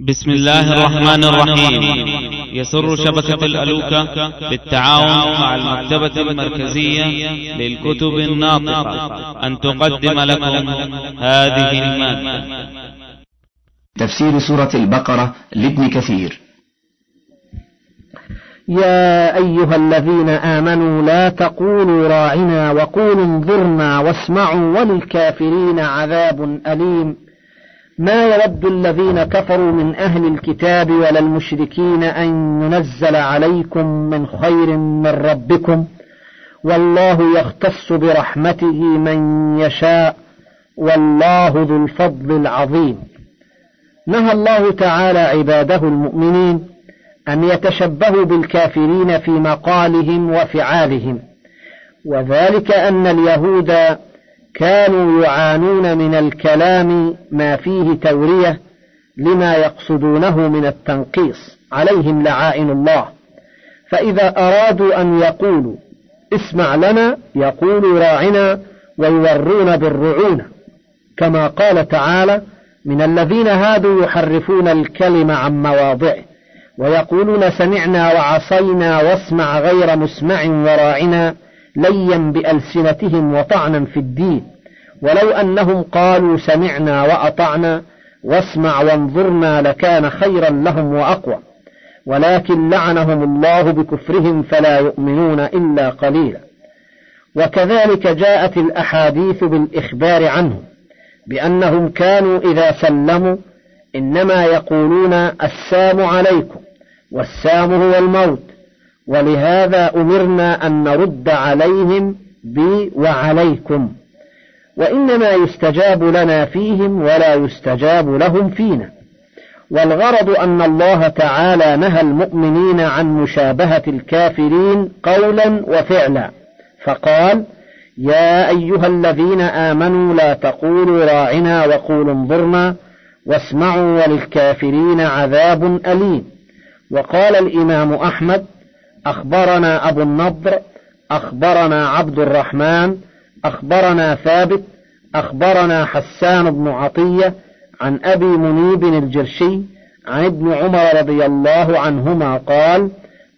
بسم الله الرحمن الرحيم. يسر شبكة الألوكة بالتعاون مع المكتبة المركزية للكتب الناطقة. أن تقدم لكم هذه المادة. تفسير سورة البقرة لابن كثير. يا أيها الذين آمنوا لا تقولوا راعنا وقولوا انظرنا واسمعوا وللكافرين عذاب أليم. ما يود الذين كفروا من أهل الكتاب ولا المشركين أن ينزل عليكم من خير من ربكم والله يختص برحمته من يشاء والله ذو الفضل العظيم. نهى الله تعالى عباده المؤمنين أن يتشبهوا بالكافرين في مقالهم وفعالهم وذلك أن اليهود كانوا يعانون من الكلام ما فيه تورية لما يقصدونه من التنقيص عليهم لعائن الله. فإذا أرادوا أن يقولوا اسمع لنا يقولوا راعنا ويورون بالرعونة كما قال تعالى من الذين هادوا يحرفون الكلم عن مواضعه ويقولون سمعنا وعصينا واسمع غير مسمع وراعنا. ليا بألسنتهم وطعنا في الدين. ولو أنهم قالوا سمعنا وأطعنا واسمع وانظرنا لكان خيرا لهم وأقوى. ولكن لعنهم الله بكفرهم فلا يؤمنون إلا قليلا. وكذلك جاءت الأحاديث بالإخبار عنهم بأنهم كانوا إذا سلموا إنما يقولون السام عليكم والسام هو الموت. ولهذا أمرنا أن نرد عليهم بي وعليكم. وإنما يستجاب لنا فيهم ولا يستجاب لهم فينا. والغرض أن الله تعالى نهى المؤمنين عن مشابهة الكافرين قولا وفعلا. فقال يا أيها الذين آمنوا لا تقولوا راعنا وقولوا انظرنا واسمعوا وللكافرين عذاب أليم. وقال الإمام أحمد أخبرنا أبو النضر أخبرنا عبد الرحمن أخبرنا ثابت أخبرنا حسان بن عطية عن أبي منيب الجرشي عن ابن عمر رضي الله عنهما قال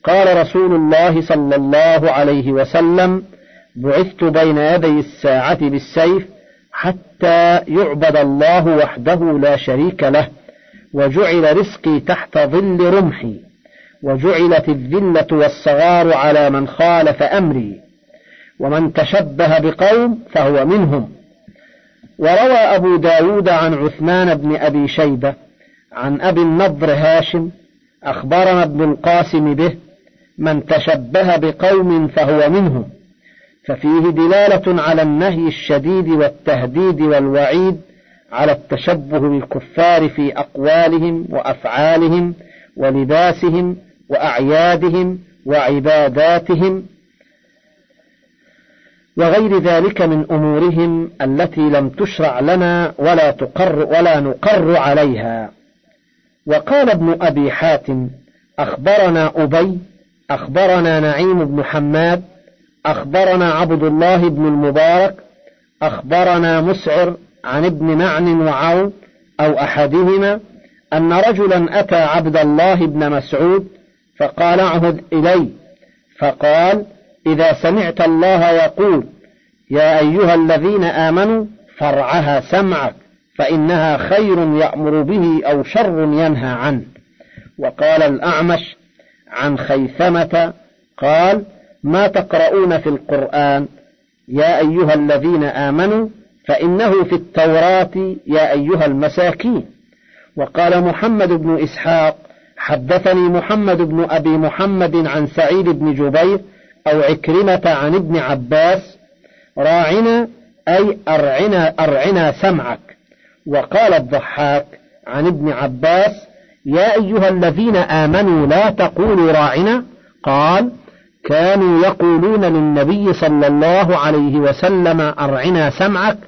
قال رسول الله صلى الله عليه وسلم بعثت بين يدي الساعة بالسيف حتى يعبد الله وحده لا شريك له وجعل رزقي تحت ظل رمحي. وجعلت الذلة والصغار على من خالف أمري ومن تشبه بقوم فهو منهم. وروى أبو داود عن عثمان بن أبي شيبة عن أبي النضر هاشم أخبرنا ابن القاسم به من تشبه بقوم فهو منهم. ففيه دلالة على النهي الشديد والتهديد والوعيد على التشبه بالكفار في أقوالهم وأفعالهم ولباسهم وأعيادهم وعباداتهم وغير ذلك من أمورهم التي لم تشرع لنا ولا تقر ولا نقر عليها. وقال ابن أبي حاتم أخبرنا أبي أخبرنا نعيم بن حماد أخبرنا عبد الله بن المبارك أخبرنا مسعر عن ابن معن وعون أو أحدهما أن رجلا أتى عبد الله بن مسعود فقال اعهد إلي. فقال إذا سمعت الله يقول يا أيها الذين آمنوا فرعها سمعك فإنها خير يأمر به أو شر ينهى عنه. وقال الأعمش عن خيثمة قال ما تقرؤون في القرآن؟ يا أيها الذين آمنوا فإنه في التوراة يا أيها المساكين. وقال محمد بن إسحاق حدثني محمد بن أبي محمد عن سعيد بن جبير أو عكرمة عن ابن عباس راعنا أي أرعنا أرعنا سمعك. وقال الضحاك عن ابن عباس يا أيها الذين آمنوا لا تقولوا راعنا. قال كانوا يقولون للنبي صلى الله عليه وسلم أرعنا سمعك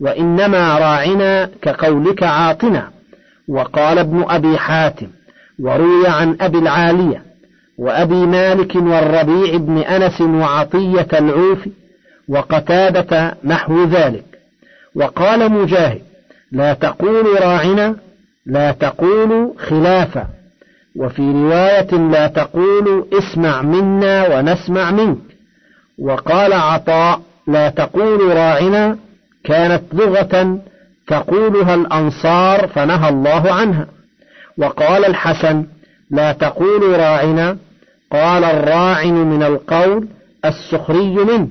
وإنما راعنا كقولك عاطنا. وقال ابن أبي حاتم وروي عن أبي العالية وأبي مالك والربيع بن أنس وعطية العوفي وقتادة نحو ذلك. وقال مجاهد لا تقولوا راعنا لا تقول خلافة. وفي رواية لا تقول اسمع منا ونسمع منك. وقال عطاء لا تقول راعنا كانت لغة تقولها الأنصار فنهى الله عنها. وقال الحسن لا تقول راعنا. قال الراعن من القول السخري منه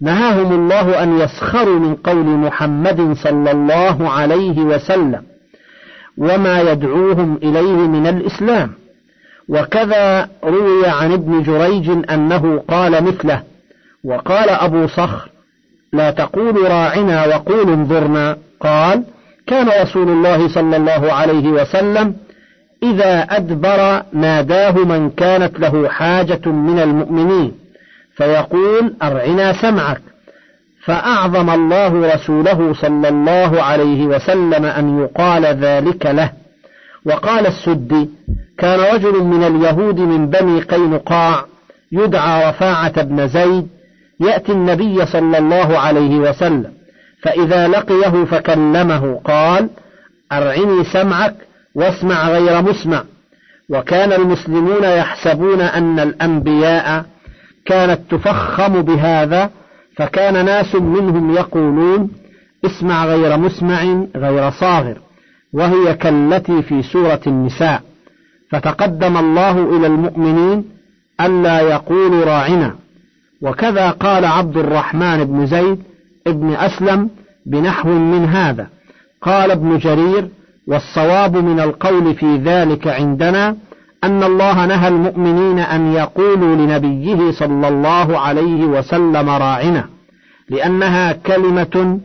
نهاهم الله أن يسخروا من قول محمد صلى الله عليه وسلم وما يدعوهم إليه من الإسلام. وكذا روي عن ابن جريج أنه قال مثله وقال أبو صخر لا تقولوا راعنا وقولوا انظرنا. قال كان رسول الله صلى الله عليه وسلم إذا أدبر ناداه من كانت له حاجة من المؤمنين فيقول أرعنا سمعك. فأعظم الله رسوله صلى الله عليه وسلم أن يقال ذلك له. وقال السدي كان رجل من اليهود من بني قينقاع يدعى رفاعة بن زيد يأتي النبي صلى الله عليه وسلم فإذا لقيه فكلمه قال أرعني سمعك واسمع غير مسمع. وكان المسلمون يحسبون أن الأنبياء كانت تفخم بهذا فكان ناس منهم يقولون اسمع غير مسمع غير صاغر وهي كالتي في سورة النساء. فتقدم الله إلى المؤمنين ألا يقولوا راعنا. وكذا قال عبد الرحمن بن زيد ابن أسلم بنحو من هذا. قال ابن جرير والصواب من القول في ذلك عندنا أن الله نهى المؤمنين أن يقولوا لنبيه صلى الله عليه وسلم راعنا لأنها كلمة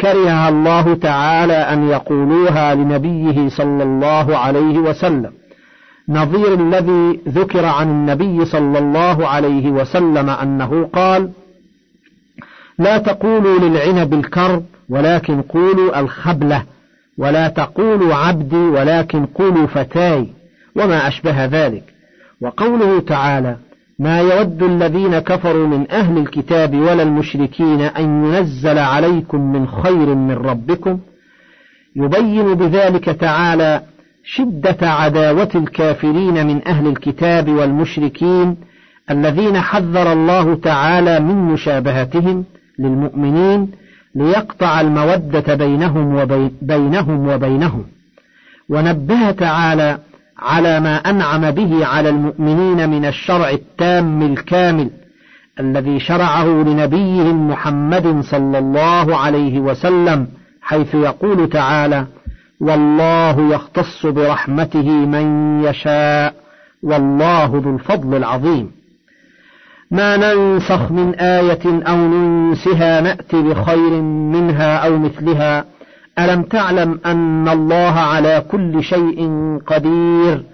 كرهها الله تعالى أن يقولوها لنبيه صلى الله عليه وسلم. نظير الذي ذكر عن النبي صلى الله عليه وسلم أنه قال لا تقولوا للعنب الكرب ولكن قولوا الخبلة. ولا تقولوا عبدي ولكن قولوا فتاي وما أشبه ذلك. وقوله تعالى ما يود الذين كفروا من أهل الكتاب ولا المشركين أن ينزل عليكم من خير من ربكم يبين بذلك تعالى شدة عداوة الكافرين من أهل الكتاب والمشركين الذين حذر الله تعالى من مشابهتهم للمؤمنين ليقطع المودة بينهم وبينهم وبينهم. ونبه تعالى على ما أنعم به على المؤمنين من الشرع التام الكامل الذي شرعه لنبيهم محمد صلى الله عليه وسلم حيث يقول تعالى والله يختص برحمته من يشاء والله ذو الفضل العظيم. ما ننسخ من آية أو ننسها نأت بخير منها أو مثلها. ألم تعلم أن الله على كل شيء قدير؟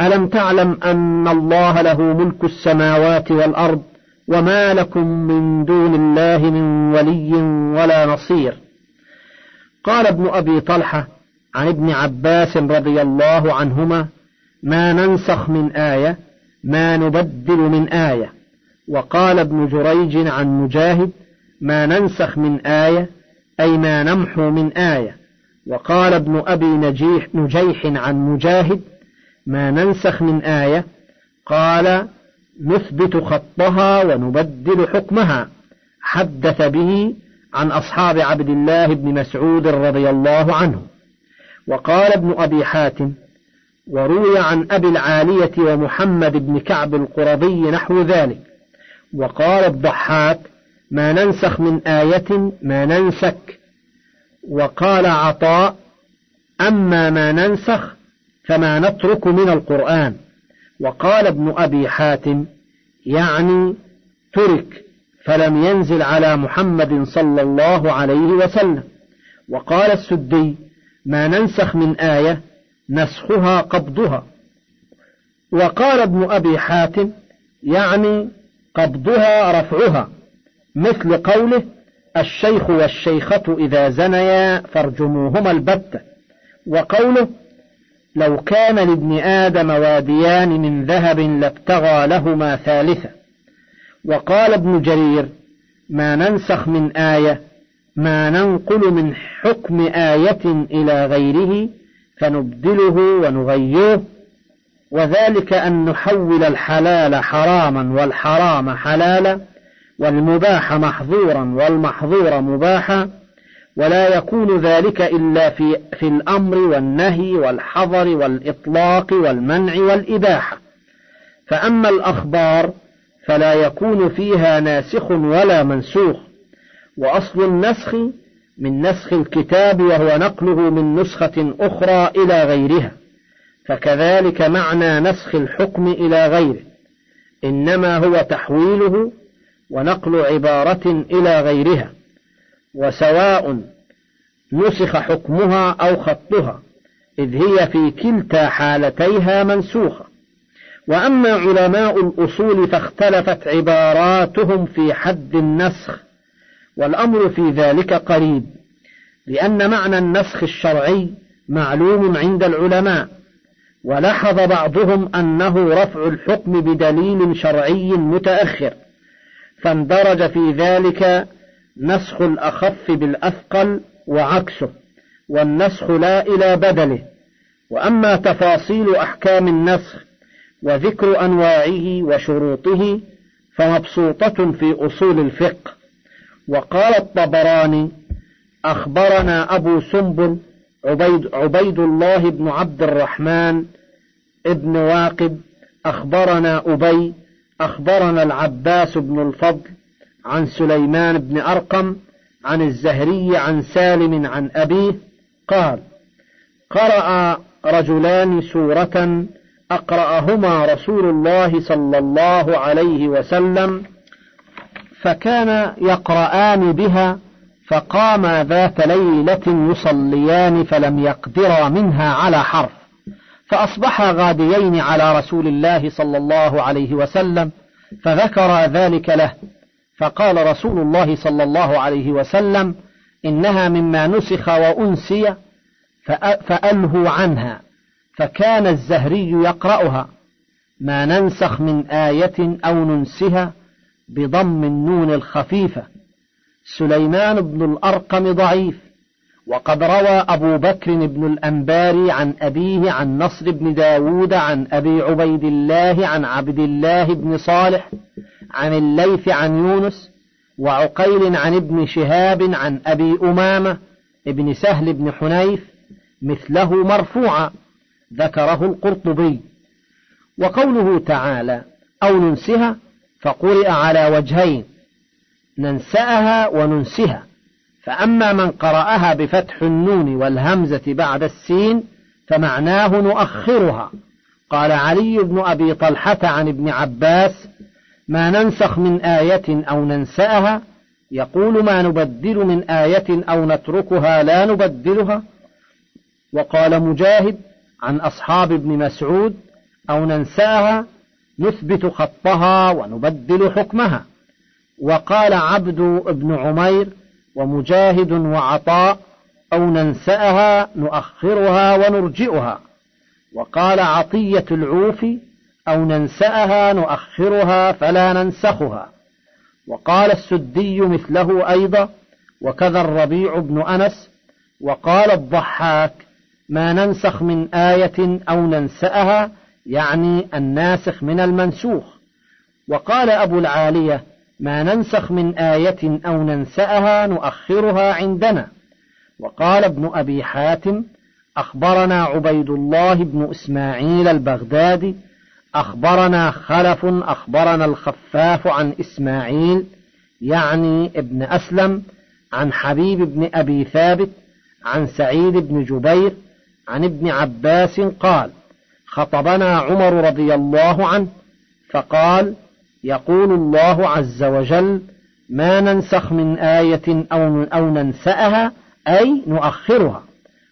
ألم تعلم أن الله له ملك السماوات والأرض وما لكم من دون الله من ولي ولا نصير؟ قال ابن أبي طلحة عن ابن عباس رضي الله عنهما ما ننسخ من آية ما نبدل من آية. وقال ابن جريج عن مجاهد ما ننسخ من آية أي ما نمحو من آية. وقال ابن أبي نجيح نجيح عن مجاهد ما ننسخ من آية. قال نثبت خطها ونبدل حكمها. حدث به عن أصحاب عبد الله بن مسعود رضي الله عنه. وقال ابن أبي حاتم وروي عن أبي العالية ومحمد بن كعب القرظي نحو ذلك وقال الضحاك ما ننسخ من آية ما ننسك. وقال عطاء أما ما ننسخ فما نترك من القرآن. وقال ابن أبي حاتم يعني ترك فلم ينزل على محمد صلى الله عليه وسلم. وقال السدي ما ننسخ من آية نسخها قبضها. وقال ابن أبي حاتم يعني قبضها رفعها مثل قوله الشيخ والشيخة إذا زنيا فارجموهما البتة وقوله لو كان لابن آدم واديان من ذهب لابتغى لهما ثالثة. وقال ابن جرير ما ننسخ من آية ما ننقل من حكم آية إلى غيره فنبدله ونغيره. وذلك أن نحول الحلال حراما والحرام حلالا والمباح محظورا والمحظور مباحا ولا يكون ذلك إلا في, في الأمر والنهي والحظر والإطلاق والمنع والإباحة. فأما الأخبار فلا يكون فيها ناسخ ولا منسوخ. وأصل النسخ من نسخ الكتاب وهو نقله من نسخة أخرى إلى غيرها. فكذلك معنى نسخ الحكم إلى غيره. إنما هو تحويله ونقل عبارة إلى غيرها وسواء نسخ حكمها أو خطها إذ هي في كلتا حالتيها منسوخة. وأما علماء الأصول فاختلفت عباراتهم في حد النسخ والأمر في ذلك قريب لأن معنى النسخ الشرعي معلوم عند العلماء. ولاحظ بعضهم أنه رفع الحكم بدليل شرعي متأخر فاندرج في ذلك نسخ الأخف بالأثقل وعكسه والنسخ لا إلى بدله. وأما تفاصيل أحكام النسخ وذكر أنواعه وشروطه فمبسوطة في أصول الفقه. وقال الطبراني أخبرنا أبو سنبل عبيد, عبيد الله بن عبد الرحمن ابن واقد أخبرنا أبي أخبرنا العباس بن الفضل عن سليمان بن أرقم عن الزهري عن سالم عن أبيه قال قرأ رجلان سورة أقرأهما رسول الله صلى الله عليه وسلم فكان يقرآن بها فقاما ذات ليلة يصليان فلم يقدرا منها على حرف. فأصبحا غاديين على رسول الله صلى الله عليه وسلم فذكر ذلك له. فقال رسول الله صلى الله عليه وسلم إنها مما نسخ وأنسي فألهوا عنها. فكان الزهري يقرأها. ما ننسخ من آية أو ننسها بضم النون الخفيفة. سليمان بن الأرقم ضعيف وقد روى أبو بكر بن الأنباري عن أبيه عن نصر بن داود عن أبي عبيد الله عن عبد الله بن صالح عن الليث عن يونس وعقيل عن ابن شهاب عن أبي أمامة ابن سهل بن حنيف مثله مرفوعا ذكره القرطبي. وقوله تعالى أو ننسها فقرئ على وجهين ننسأها وننسها. فأما من قرأها بفتح النون والهمزة بعد السين فمعناه نؤخرها. قال علي بن أبي طلحة عن ابن عباس ما ننسخ من آية أو ننسأها يقول ما نبدل من آية أو نتركها لا نبدلها. وقال مجاهد عن أصحاب ابن مسعود أو ننسأها نثبت خطها ونبدل حكمها. وقال عبد بن عمير ومجاهد وعطاء أو ننسأها نؤخرها ونرجئها. وقال عطية العوفي أو ننسأها نؤخرها فلا ننسخها. وقال السدي مثله أيضا وكذا الربيع بن أنس وقال الضحاك ما ننسخ من آية أو ننسأها يعني الناسخ من المنسوخ. وقال أبو العالية ما ننسخ من آية أو ننسأها نؤخرها عندنا. وقال ابن أبي حاتم أخبرنا عبيد الله بن إسماعيل البغدادي أخبرنا خلف أخبرنا الخفاف عن إسماعيل يعني ابن أسلم عن حبيب بن أبي ثابت عن سعيد بن جبير عن ابن عباس قال خطبنا عمر رضي الله عنه فقال يقول الله عز وجل ما ننسخ من آية أو أو ننسأها أي نؤخرها.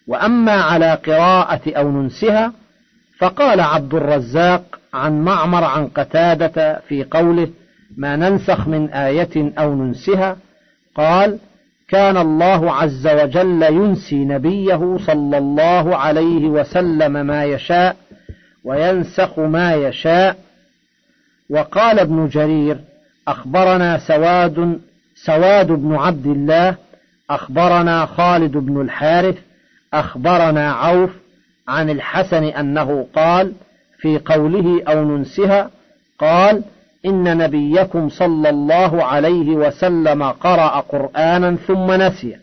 وأما على قراءة أو ننسها فقال عبد الرزاق عن معمر عن قتادة في قوله ما ننسخ من آية أو ننسها قال كان الله عز وجل ينسي نبيه صلى الله عليه وسلم ما يشاء وينسخ ما يشاء وقال ابن جرير أخبرنا سواد سواد بن عبد الله أخبرنا خالد بن الحارث أخبرنا عوف عن الحسن أنه قال في قوله أو ننسها قال إن نبيكم صلى الله عليه وسلم قرأ قرآنا ثم نسي.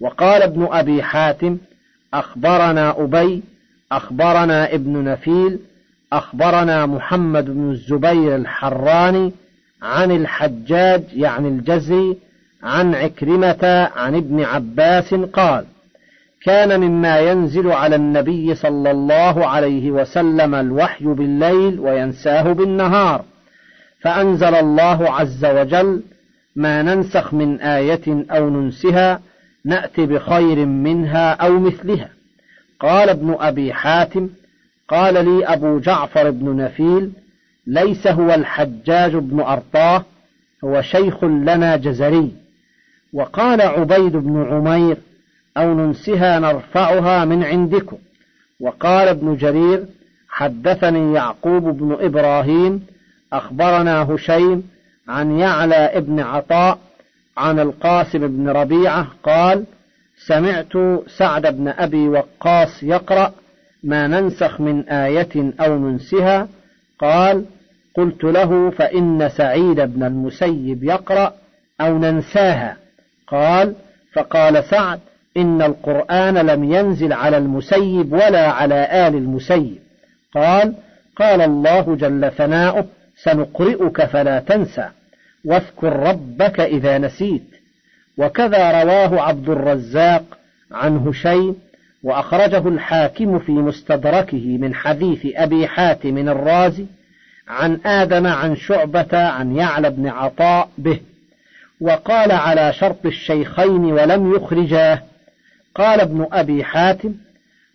وقال ابن أبي حاتم أخبرنا أبي أخبرنا ابن نفيل أخبرنا محمد بن الزبير الحراني عن الحجاج يعني الجزري عن عكرمة عن ابن عباس قال كان مما ينزل على النبي صلى الله عليه وسلم الوحي بالليل وينساه بالنهار فأنزل الله عز وجل ما ننسخ من آية أو ننسها نأتي بخير منها أو مثلها قال ابن أبي حاتم قال لي أبو جعفر بن نفيل ليس هو الحجاج بن أرطاه هو شيخ لنا جزري. وقال عبيد بن عمير أو ننسها نرفعها من عندكم. وقال ابن جرير حدثني يعقوب بن إبراهيم أخبرنا هشيم عن يعلى ابن عطاء عن القاسم بن ربيعة قال سمعت سعد بن أبي وقاص يقرأ ما ننسخ من آية أو ننسها. قال قلت له فإن سعيد بن المسيب يقرأ أو ننساها. قال فقال سعد إن القرآن لم ينزل على المسيب ولا على آل المسيب. قال قال الله جل ثناؤه سنقرئك فلا تنسى واذكر ربك إذا نسيت. وكذا رواه عبد الرزاق عن هشيم وأخرجه الحاكم في مستدركه من حديث أبي حاتم الرازي عن آدم عن شعبة عن يعلى بن عطاء به وقال على شرط الشيخين ولم يخرجاه قال ابن أبي حاتم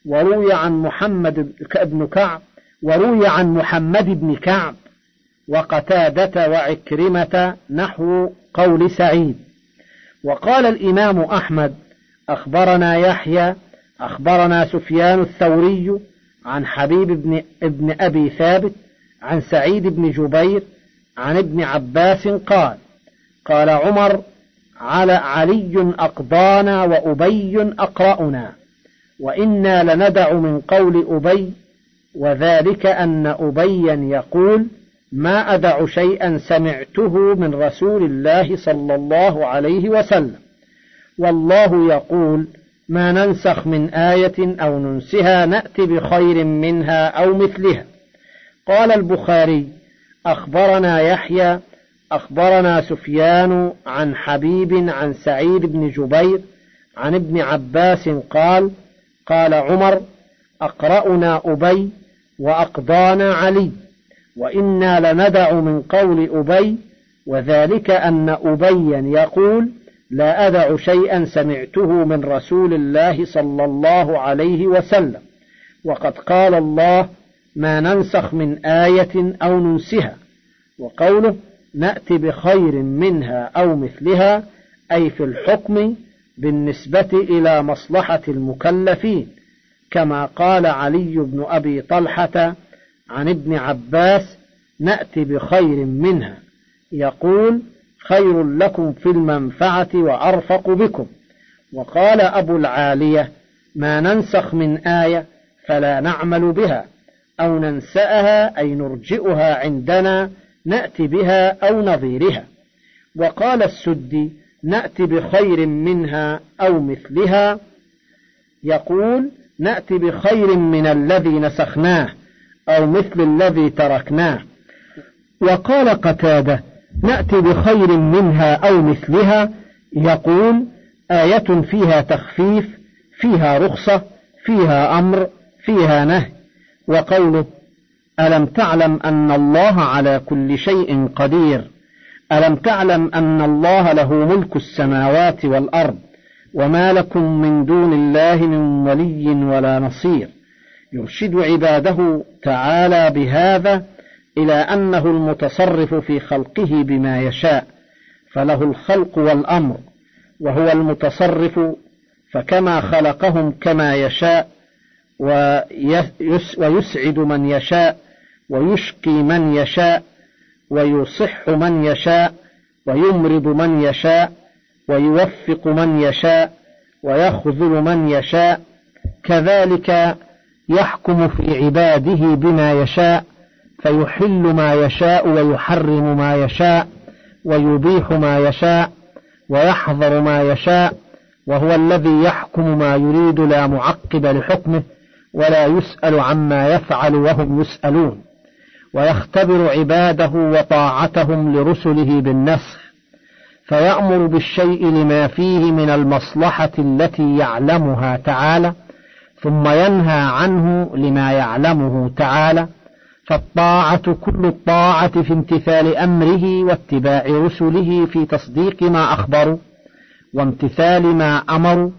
وروي عن محمد بن كعب وروي عن محمد بن كعب وقتادة وعكرمة نحو قول سعيد. وقال الإمام أحمد أخبرنا يحيى أخبرنا سفيان الثوري عن حبيب بن, ابن أبي ثابت عن سعيد بن جبير عن ابن عباس قال قال عمر على علي أقضانا وأبي أقرأنا وإنا لندع من قول أبي وذلك أن أبيا يقول ما أدع شيئا سمعته من رسول الله صلى الله عليه وسلم. والله يقول ما ننسخ من آية أو ننسها نأتي بخير منها أو مثلها. قال البخاري أخبرنا يحيى أخبرنا سفيان عن حبيب عن سعيد بن جبير عن ابن عباس قال قال عمر أقرأنا أبي وأقضانا علي وإنا لندع من قول أبي وذلك أن أبيا يقول لا أدع شيئا سمعته من رسول الله صلى الله عليه وسلم. وقد قال الله ما ننسخ من آية أو ننسها وقوله نأتي بخير منها أو مثلها أي في الحكم بالنسبة إلى مصلحة المكلفين كما قال علي بن أبي طلحة عن ابن عباس نأتي بخير منها. يقول خير لكم في المنفعة وأرفق بكم. وقال أبو العالية ما ننسخ من آية فلا نعمل بها أو ننسأها أي نرجئها عندنا نأتي بها أو نظيرها. وقال السدي نأتي بخير منها أو مثلها. يقول نأتي بخير من الذي نسخناه أو مثل الذي تركناه. وقال قتادة نأتي بخير منها أو مثلها يقول آية فيها تخفيف فيها رخصة فيها أمر فيها نهي. وقوله ألم تعلم أن الله على كل شيء قدير؟ ألم تعلم أن الله له ملك السماوات والأرض وما لكم من دون الله من ولي ولا نصير؟ يرشد عباده تعالى بهذا إلى أنه المتصرف في خلقه بما يشاء فله الخلق والأمر وهو المتصرف فكما خلقهم كما يشاء ويسعد من يشاء ويشقي من يشاء ويصح من يشاء ويمرض من يشاء ويوفق من يشاء ويخذل من يشاء كذلك يحكم في عباده بما يشاء فيحل ما يشاء ويحرم ما يشاء ويبيح ما يشاء ويحظر ما يشاء وهو الذي يحكم ما يريد لا معقب لحكمه ولا يسأل عما يفعل وهم يسألون ويختبر عباده وطاعتهم لرسله بالنسخ فيأمر بالشيء لما فيه من المصلحة التي يعلمها تعالى ثم ينهى عنه لما يعلمه تعالى فالطاعة كل الطاعة في امتثال أمره واتباع رسله في تصديق ما أخبروا وامتثال ما أمروا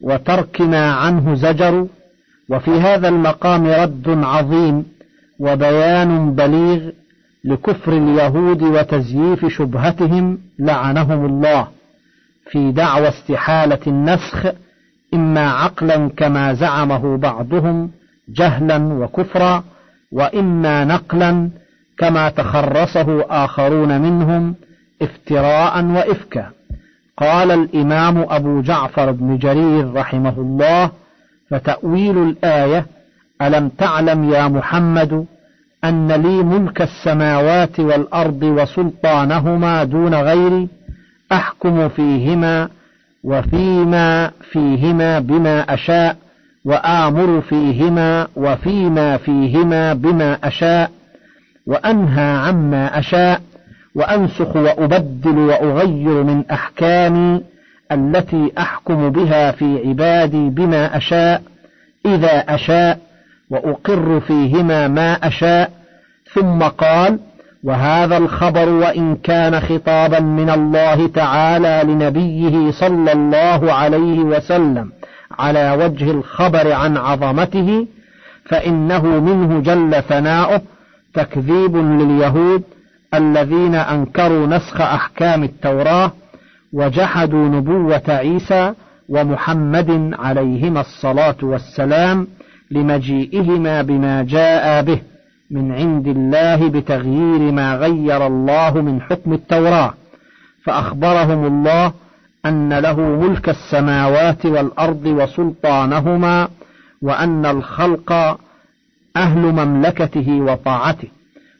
وترك ما عنه زجروا وفي هذا المقام رد عظيم وبيان بليغ لكفر اليهود وتزييف شبهتهم لعنهم الله في دعوى استحالة النسخ إما عقلا كما زعمه بعضهم جهلا وكفرا وإما نقلا كما تخرصه آخرون منهم افتراء وإفكا. قال الإمام أبو جعفر بن جرير رحمه الله فتأويل الآية ألم تعلم يا محمد أن لي ملك السماوات والأرض وسلطانهما دون غيري؟ أحكم فيهما وفيما فيهما بما أشاء وآمر فيهما وفيما فيهما بما أشاء وأنهى عما أشاء وأنسخ وأبدل وأغير من أحكامي التي أحكم بها في عبادي بما أشاء إذا أشاء وأقر فيهما ما أشاء. ثم قال وهذا الخبر وإن كان خطابا من الله تعالى لنبيه صلى الله عليه وسلم. على وجه الخبر عن عظمته فإنه منه جل ثناؤه تكذيب لليهود الذين أنكروا نسخ أحكام التوراة وجحدوا نبوة عيسى ومحمد عليهما الصلاة والسلام لمجيئهما بما جاء به من عند الله بتغيير ما غير الله من حكم التوراة. فأخبرهم الله أن له ملك السماوات والأرض وسلطانهما وأن الخلق أهل مملكته وطاعته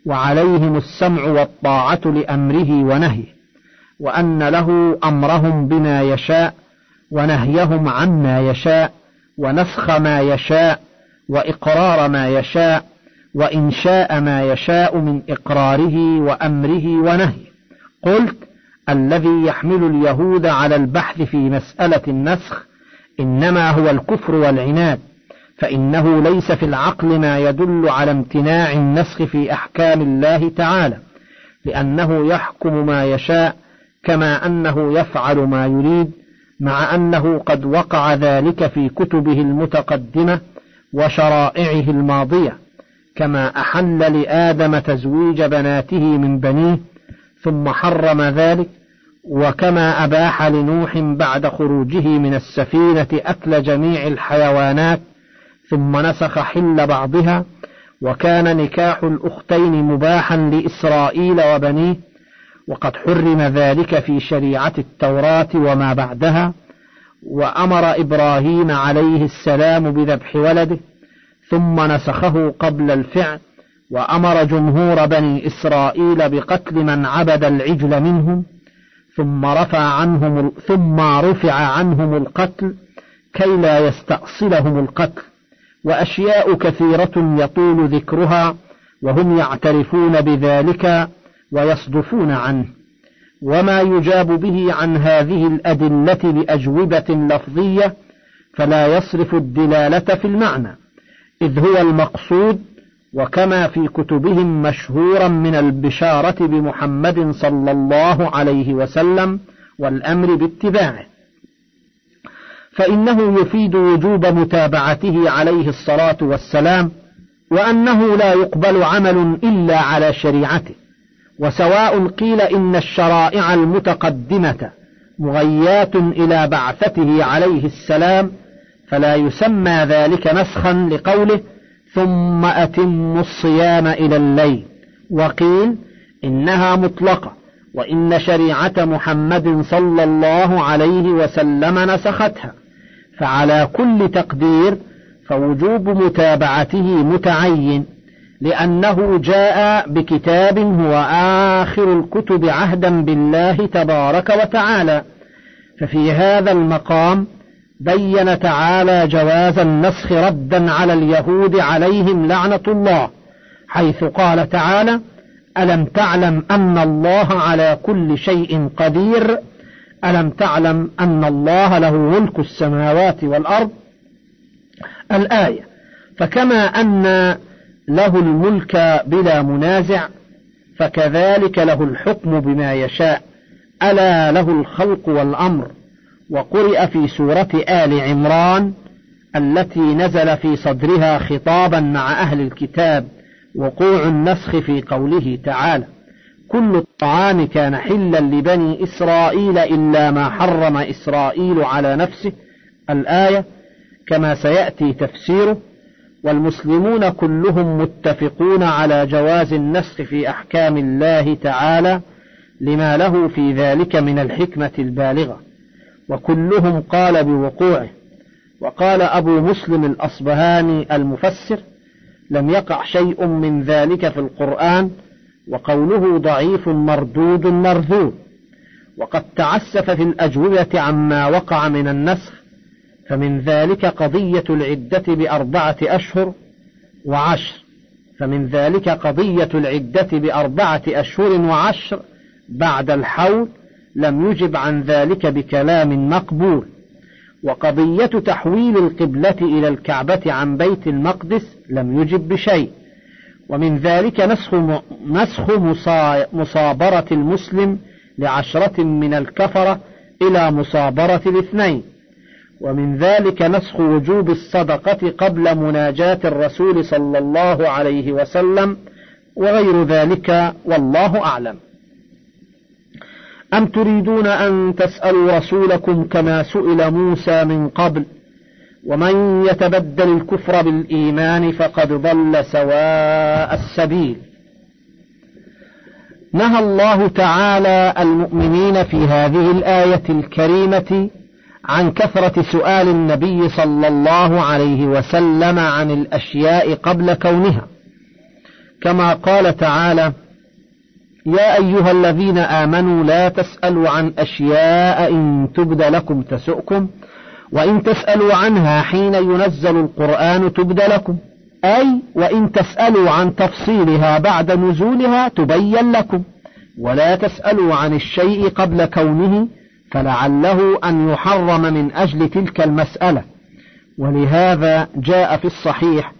وعليهم السمع والطاعة لأمره ونهيه وأن له أمرهم بما يشاء ونهيهم عما يشاء ونسخ ما يشاء وإقرار ما يشاء وإنشاء ما يشاء من إقراره وأمره ونهيه. قلت الذي يحمل اليهود على البحث في مسألة النسخ إنما هو الكفر والعناد فإنه ليس في العقل ما يدل على امتناع النسخ في أحكام الله تعالى لأنه يحكم ما يشاء كما أنه يفعل ما يريد مع أنه قد وقع ذلك في كتبه المتقدمة وشرائعه الماضية كما أحل لآدم تزويج بناته من بنيه ثم حرم ذلك وكما أباح لنوح بعد خروجه من السفينة أكل جميع الحيوانات ثم نسخ حل بعضها وكان نكاح الأختين مباحا لإسرائيل وبنيه وقد حرم ذلك في شريعة التوراة وما بعدها وأمر إبراهيم عليه السلام بذبح ولده ثم نسخه قبل الفعل وأمر جمهور بني إسرائيل بقتل من عبد العجل منهم ثم رفع عنهم ثم رفع عنهم القتل كي لا يستأصلهم القتل. وأشياء كثيرة يطول ذكرها وهم يعترفون بذلك ويصدفون عنه. وما يجاب به عن هذه الأدلة بأجوبة لفظية فلا يصرف الدلالة في المعنى إذ هو المقصود وكما في كتبهم مشهورا من البشارة بمحمد صلى الله عليه وسلم والأمر باتباعه. فإنه يفيد وجوب متابعته عليه الصلاة والسلام وأنه لا يقبل عمل إلا على شريعته وسواء قيل إن الشرائع المتقدمة مغيات إلى بعثته عليه السلام فلا يسمى ذلك نسخا لقوله ثم أتم الصيام إلى الليل. وقيل إنها مطلقة وإن شريعة محمد صلى الله عليه وسلم نسختها. فعلى كل تقدير فوجوب متابعته متعين لأنه جاء بكتاب هو آخر الكتب عهدا بالله تبارك وتعالى. ففي هذا المقام بين تعالى جواز النسخ ردا على اليهود عليهم لعنة الله حيث قال تعالى ألم تعلم أن الله على كل شيء قدير؟ ألم تعلم أن الله له ملك السماوات والأرض؟ الآية فكما أن له الملك بلا منازع فكذلك له الحكم بما يشاء ألا له الخلق والأمر. وقرئ في سورة آل عمران التي نزل في صدرها خطابا مع أهل الكتاب وقوع النسخ في قوله تعالى كل الطعام كان حلا لبني إسرائيل إلا ما حرم إسرائيل على نفسه الآية كما سيأتي تفسيره والمسلمون كلهم متفقون على جواز النسخ في أحكام الله تعالى لما له في ذلك من الحكمة البالغة وكلهم قال بوقوعه. وقال أبو مسلم الأصبهاني المفسر لم يقع شيء من ذلك في القرآن وقوله ضعيف مردود مرذود وقد تعسف في الأجوبة عما وقع من النسخ فمن ذلك قضية العدة بأربعة أشهر وعشر. فمن ذلك قضية العدة بأربعة أشهر وعشر بعد الحول لم يجب عن ذلك بكلام مقبول. وقضية تحويل القبلة إلى الكعبة عن بيت المقدس لم يجب بشيء. ومن ذلك نسخ نسخ مصابرة المسلم لعشرة من الكفرة إلى مصابرة الاثنين. ومن ذلك نسخ وجوب الصدقة قبل مناجاة الرسول صلى الله عليه وسلم وغير ذلك والله أعلم. أم تريدون أن تسألوا رسولكم كما سئل موسى من قبل؟ ومن يتبدل الكفر بالإيمان فقد ضل سواء السبيل. نهى الله تعالى المؤمنين في هذه الآية الكريمة عن كثرة سؤال النبي صلى الله عليه وسلم عن الأشياء قبل كونها. كما قال تعالى يا أيها الذين آمنوا لا تسألوا عن أشياء إن تبد لكم تسؤكم وإن تسألوا عنها حين ينزل القرآن تبد لكم. أي وإن تسألوا عن تفصيلها بعد نزولها تبين لكم. ولا تسألوا عن الشيء قبل كونه فلعله أن يحرم من أجل تلك المسألة. ولهذا جاء في الصحيح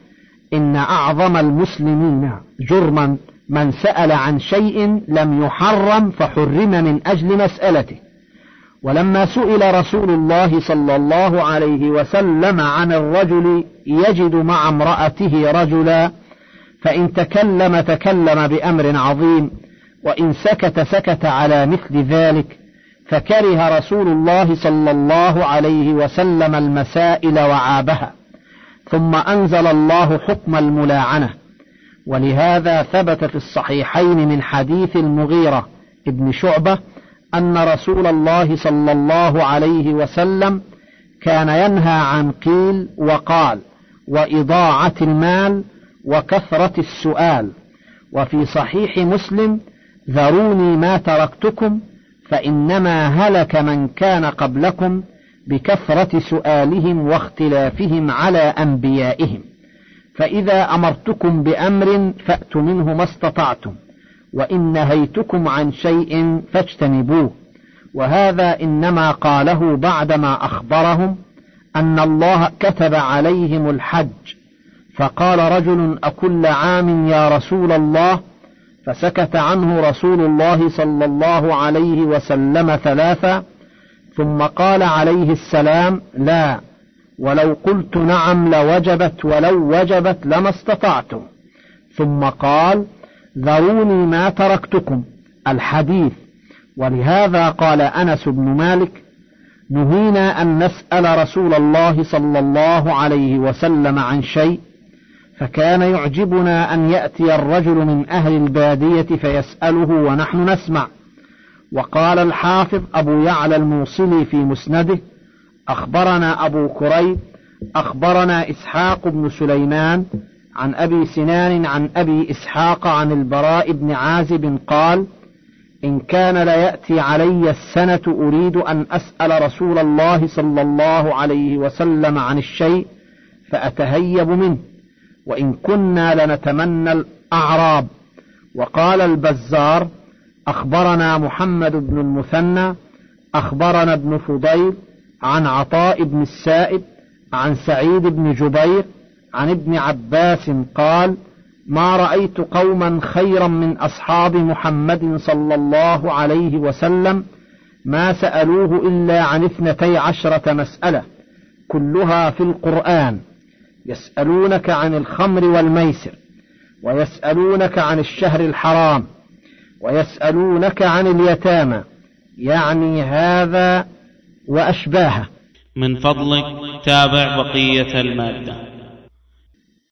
إن أعظم المسلمين جرما من سأل عن شيء لم يحرم فحرم من أجل مسألته. ولما سئل رسول الله صلى الله عليه وسلم عن الرجل يجد مع امرأته رجلا فإن تكلم تكلم بأمر عظيم وإن سكت سكت على مثل ذلك فكره رسول الله صلى الله عليه وسلم المسائل وعابها ثم أنزل الله حكم الملاعنة. ولهذا ثبت في الصحيحين من حديث المغيرة ابن شعبة أن رسول الله صلى الله عليه وسلم كان ينهى عن قيل وقال وإضاعة المال وكثرة السؤال. وفي صحيح مسلم ذروني ما تركتكم فإنما هلك من كان قبلكم بكثرة سؤالهم واختلافهم على أنبيائهم. فإذا أمرتكم بأمر فأتوا منه ما استطعتم وإن نهيتكم عن شيء فاجتنبوه. وهذا إنما قاله بعدما أخبرهم أن الله كتب عليهم الحج. فقال رجل أكل عام يا رسول الله؟ فسكت عنه رسول الله صلى الله عليه وسلم ثلاثا ثم قال عليه السلام لا ولو قلت نعم لوجبت ولو وجبت لما استطعتم. ثم قال ذروني ما تركتكم الحديث. ولهذا قال أنس بن مالك نهينا أن نسأل رسول الله صلى الله عليه وسلم عن شيء فكان يعجبنا أن يأتي الرجل من أهل البادية فيسأله ونحن نسمع. وقال الحافظ أبو يعلى الموصلي في مسنده أخبرنا أبو كريب أخبرنا إسحاق بن سليمان عن أبي سنان عن أبي إسحاق عن البراء بن عازب قال إن كان ليأتي علي السنة أريد أن أسأل رسول الله صلى الله عليه وسلم عن الشيء فأتهيب منه وإن كنا لنتمنى الأعراب. وقال البزار أخبرنا محمد بن المثنى أخبرنا ابن فضيل عن عطاء بن السائب عن سعيد بن جبير عن ابن عباس قال ما رأيت قوما خيرا من أصحاب محمد صلى الله عليه وسلم ما سألوه إلا عن اثنتي عشرة مسألة كلها في القرآن يسألونك عن الخمر والميسر ويسألونك عن الشهر الحرام ويسألونك عن اليتامى يعني هذا وأشباهه. من فضلك تابع بقية المادة.